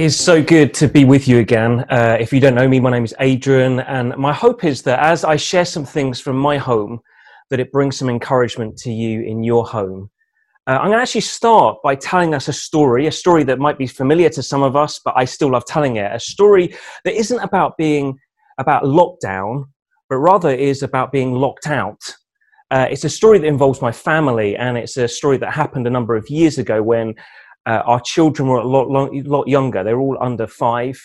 is so good to be with you again. Uh, if you don't know me, my name is Adrian, and my hope is that as I share some things from my home, that it brings some encouragement to you in your home. Uh, I'm going to actually start by telling us a story, a story that might be familiar to some of us, but I still love telling it. A story that isn't about being about lockdown, but rather is about being locked out. Uh, it's a story that involves my family, and it's a story that happened a number of years ago when uh, our children were a lot, lot younger. They're all under five.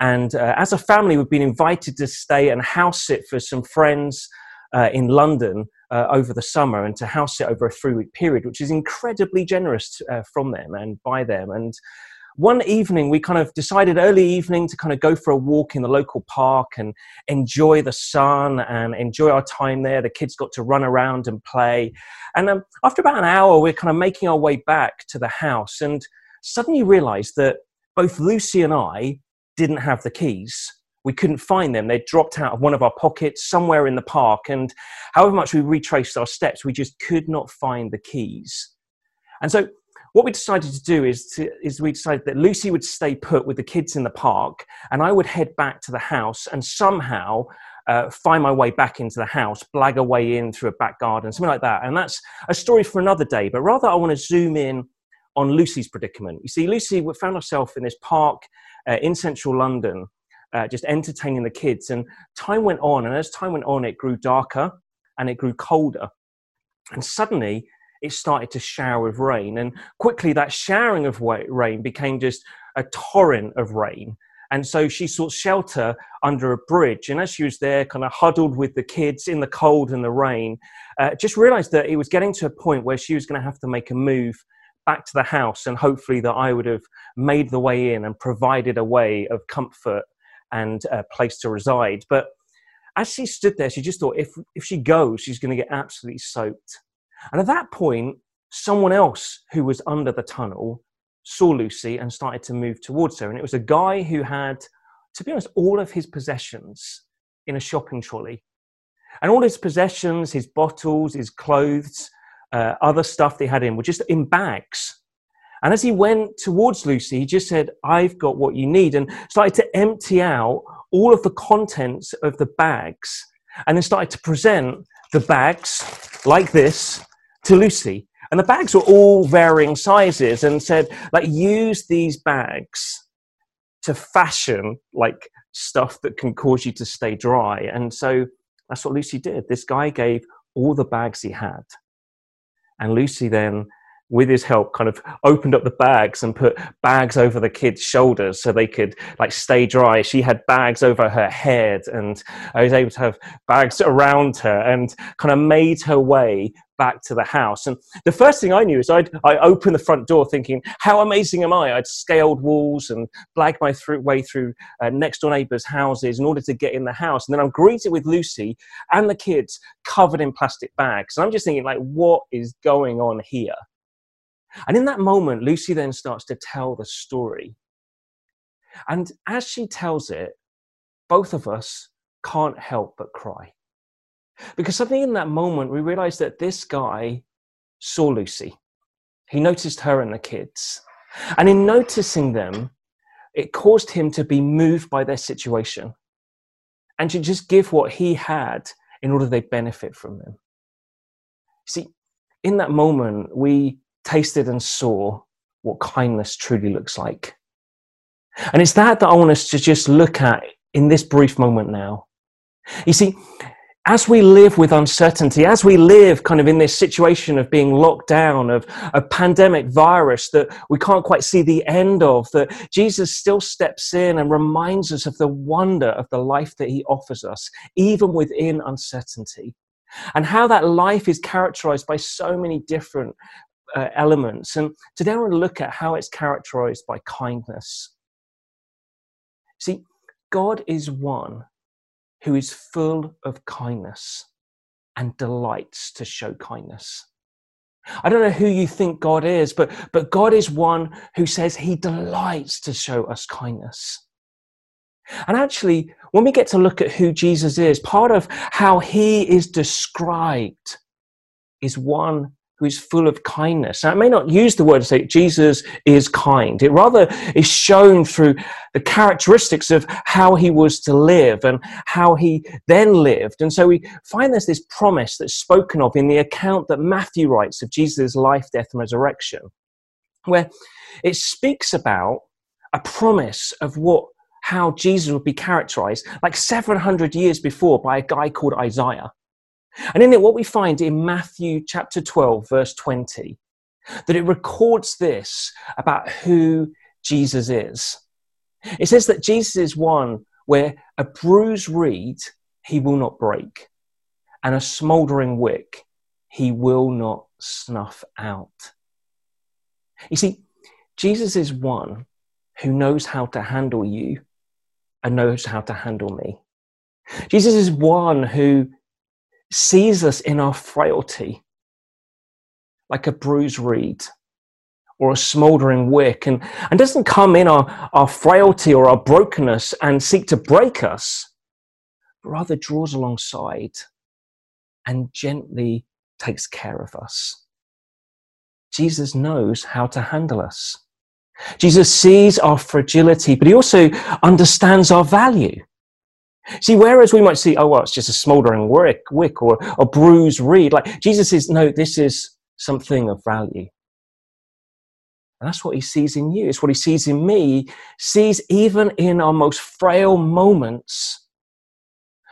And uh, as a family, we've been invited to stay and house sit for some friends uh, in London uh, over the summer and to house sit over a three week period, which is incredibly generous uh, from them and by them. And one evening we kind of decided early evening to kind of go for a walk in the local park and enjoy the sun and enjoy our time there. The kids got to run around and play. And um, after about an hour we're kind of making our way back to the house and suddenly realized that both lucy and i didn't have the keys. We couldn't find them. They'd dropped out of one of our pockets somewhere in the park and however much we retraced our steps we just could not find the keys. And so what we decided to do is, to, is we decided that Lucy would stay put with the kids in the park, and I would head back to the house and somehow uh, find my way back into the house, blag a way in through a back garden, something like that. And that's a story for another day. But rather, I want to zoom in on Lucy's predicament. You see, Lucy found herself in this park uh, in central London, uh, just entertaining the kids. And time went on, and as time went on, it grew darker and it grew colder. And suddenly, it started to shower with rain. And quickly, that showering of rain became just a torrent of rain. And so she sought shelter under a bridge. And as she was there, kind of huddled with the kids in the cold and the rain, uh, just realized that it was getting to a point where she was going to have to make a move back to the house. And hopefully, that I would have made the way in and provided a way of comfort and a place to reside. But as she stood there, she just thought if, if she goes, she's going to get absolutely soaked. And at that point, someone else who was under the tunnel saw Lucy and started to move towards her. And it was a guy who had, to be honest, all of his possessions in a shopping trolley. And all his possessions, his bottles, his clothes, uh, other stuff they had in were just in bags. And as he went towards Lucy, he just said, I've got what you need, and started to empty out all of the contents of the bags, and then started to present the bags like this to Lucy. And the bags were all varying sizes and said, like, use these bags to fashion like stuff that can cause you to stay dry. And so that's what Lucy did. This guy gave all the bags he had. And Lucy then with his help kind of opened up the bags and put bags over the kids shoulders so they could like stay dry. She had bags over her head and i was able to have bags around her and kind of made her way back to the house. And the first thing i knew is I'd, i opened the front door thinking how amazing am i? I'd scaled walls and blagged my through, way through uh, next door neighbors houses in order to get in the house. And then i'm greeted with lucy and the kids covered in plastic bags. And i'm just thinking like what is going on here and in that moment, Lucy then starts to tell the story. And as she tells it, both of us can't help but cry. Because suddenly in that moment, we realize that this guy saw Lucy. He noticed her and the kids. And in noticing them, it caused him to be moved by their situation and to just give what he had in order they benefit from them. See, in that moment, we tasted and saw what kindness truly looks like. And it's that that I want us to just look at in this brief moment now. You see, as we live with uncertainty, as we live kind of in this situation of being locked down, of a pandemic virus that we can't quite see the end of, that Jesus still steps in and reminds us of the wonder of the life that he offers us, even within uncertainty. And how that life is characterized by so many different uh, elements. And today I want to look at how it's characterized by kindness. See, God is one who is full of kindness and delights to show kindness. I don't know who you think God is, but, but God is one who says he delights to show us kindness. And actually, when we get to look at who Jesus is, part of how he is described is one who is full of kindness. Now, it may not use the word to say Jesus is kind. It rather is shown through the characteristics of how he was to live and how he then lived. And so we find there's this promise that's spoken of in the account that Matthew writes of Jesus' life, death, and resurrection, where it speaks about a promise of what how Jesus would be characterized like 700 years before by a guy called Isaiah. And in it, what we find in Matthew chapter 12, verse 20, that it records this about who Jesus is. It says that Jesus is one where a bruised reed he will not break, and a smouldering wick he will not snuff out. You see, Jesus is one who knows how to handle you and knows how to handle me. Jesus is one who sees us in our frailty, like a bruised reed or a smoldering wick, and, and doesn't come in our, our frailty or our brokenness and seek to break us, but rather draws alongside and gently takes care of us. Jesus knows how to handle us. Jesus sees our fragility, but he also understands our value. See, whereas we might see, oh, well, it's just a smoldering wick, wick or a bruised reed, like Jesus says, no, this is something of value. And that's what he sees in you. It's what he sees in me, sees even in our most frail moments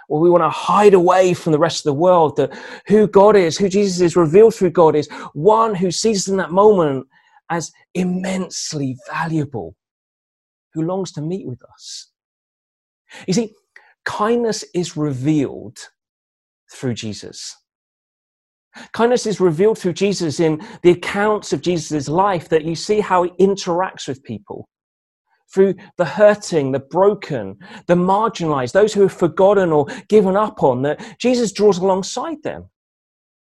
where we want to hide away from the rest of the world, that who God is, who Jesus is revealed through God is one who sees in that moment as immensely valuable, who longs to meet with us. You see, kindness is revealed through Jesus. Kindness is revealed through Jesus in the accounts of Jesus' life that you see how he interacts with people. Through the hurting, the broken, the marginalized, those who are forgotten or given up on, that Jesus draws alongside them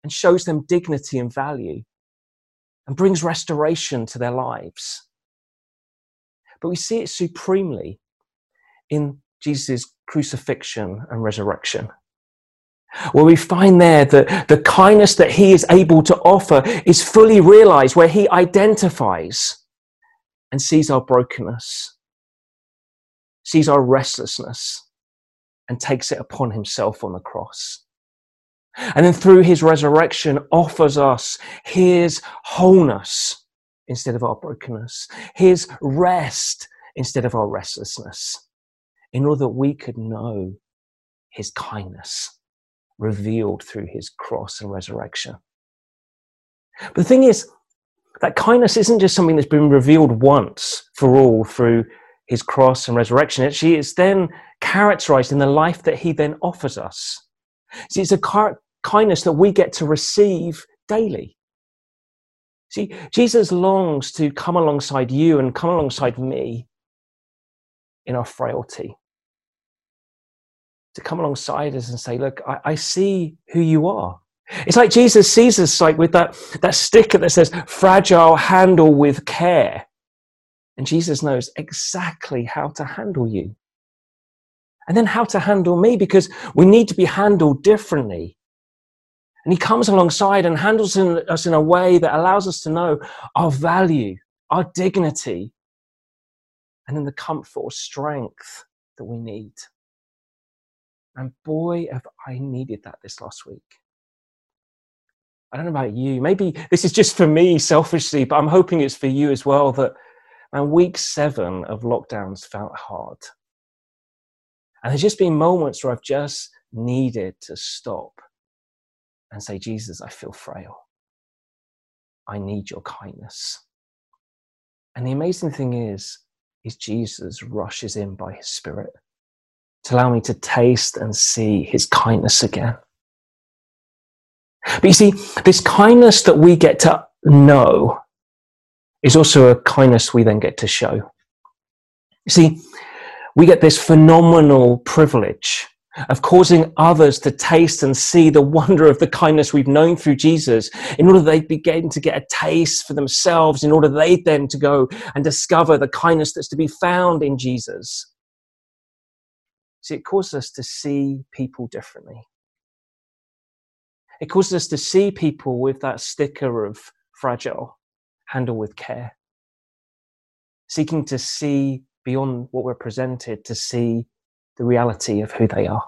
and shows them dignity and value and brings restoration to their lives. But we see it supremely in Jesus' crucifixion and resurrection. Where we find there that the kindness that he is able to offer is fully realized, where he identifies and sees our brokenness, sees our restlessness, and takes it upon himself on the cross. And then through his resurrection offers us his wholeness instead of our brokenness, his rest instead of our restlessness, in order that we could know his kindness revealed through his cross and resurrection. But the thing is, that kindness isn't just something that's been revealed once for all through his cross and resurrection. Actually, it's then characterized in the life that he then offers us. See, it's a kindness that we get to receive daily. See, Jesus longs to come alongside you and come alongside me in our frailty. To come alongside us and say, Look, I, I see who you are. It's like Jesus sees us like with that, that sticker that says, fragile handle with care. And Jesus knows exactly how to handle you and then how to handle me because we need to be handled differently. And he comes alongside and handles us in a way that allows us to know our value, our dignity, and in the comfort or strength that we need. And boy, have I needed that this last week. I don't know about you. Maybe this is just for me selfishly, but I'm hoping it's for you as well that man, week seven of lockdowns felt hard. And there's just been moments where I've just needed to stop and say, Jesus, I feel frail. I need your kindness. And the amazing thing is, is Jesus rushes in by his spirit to allow me to taste and see his kindness again. But you see, this kindness that we get to know is also a kindness we then get to show. You see, we get this phenomenal privilege of causing others to taste and see the wonder of the kindness we've known through Jesus, in order they begin to get a taste for themselves, in order they then to go and discover the kindness that's to be found in Jesus. See, it causes us to see people differently. It causes us to see people with that sticker of fragile, handle with care. Seeking to see beyond what we're presented, to see the reality of who they are.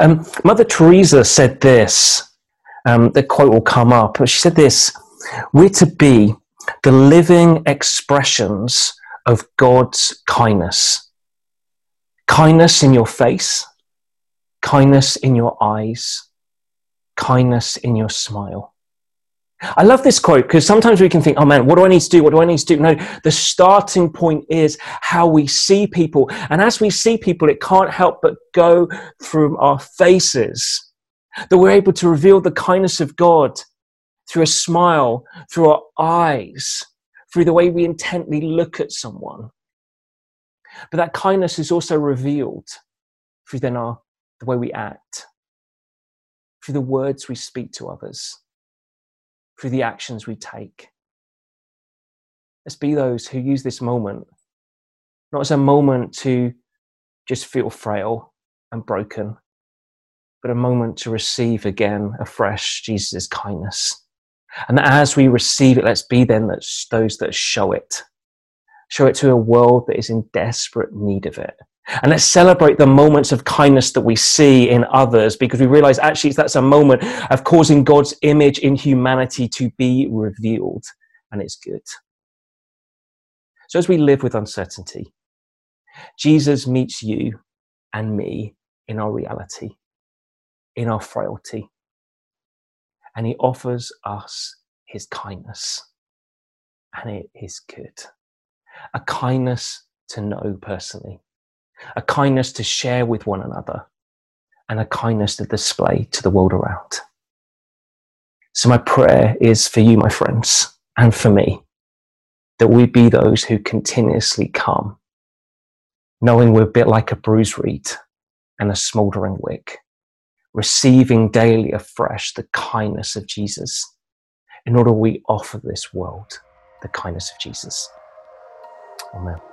Um, Mother Teresa said this, um, the quote will come up, but she said this We're to be the living expressions of God's kindness. Kindness in your face, kindness in your eyes, kindness in your smile. I love this quote because sometimes we can think, oh man, what do I need to do? What do I need to do? No, the starting point is how we see people. And as we see people, it can't help but go through our faces that we're able to reveal the kindness of God through a smile, through our eyes, through the way we intently look at someone. But that kindness is also revealed through then our, the way we act, through the words we speak to others through the actions we take. Let's be those who use this moment not as a moment to just feel frail and broken, but a moment to receive again afresh Jesus' kindness. And as we receive it, let's be then those that show it. Show it to a world that is in desperate need of it. And let's celebrate the moments of kindness that we see in others because we realize actually that's a moment of causing God's image in humanity to be revealed. And it's good. So as we live with uncertainty, Jesus meets you and me in our reality, in our frailty. And he offers us his kindness. And it is good. A kindness to know personally a kindness to share with one another, and a kindness to display to the world around. So, my prayer is for you, my friends, and for me, that we be those who continuously come, knowing we're a bit like a bruised reed and a smouldering wick, receiving daily afresh the kindness of Jesus, in order we offer this world the kindness of Jesus. Amen.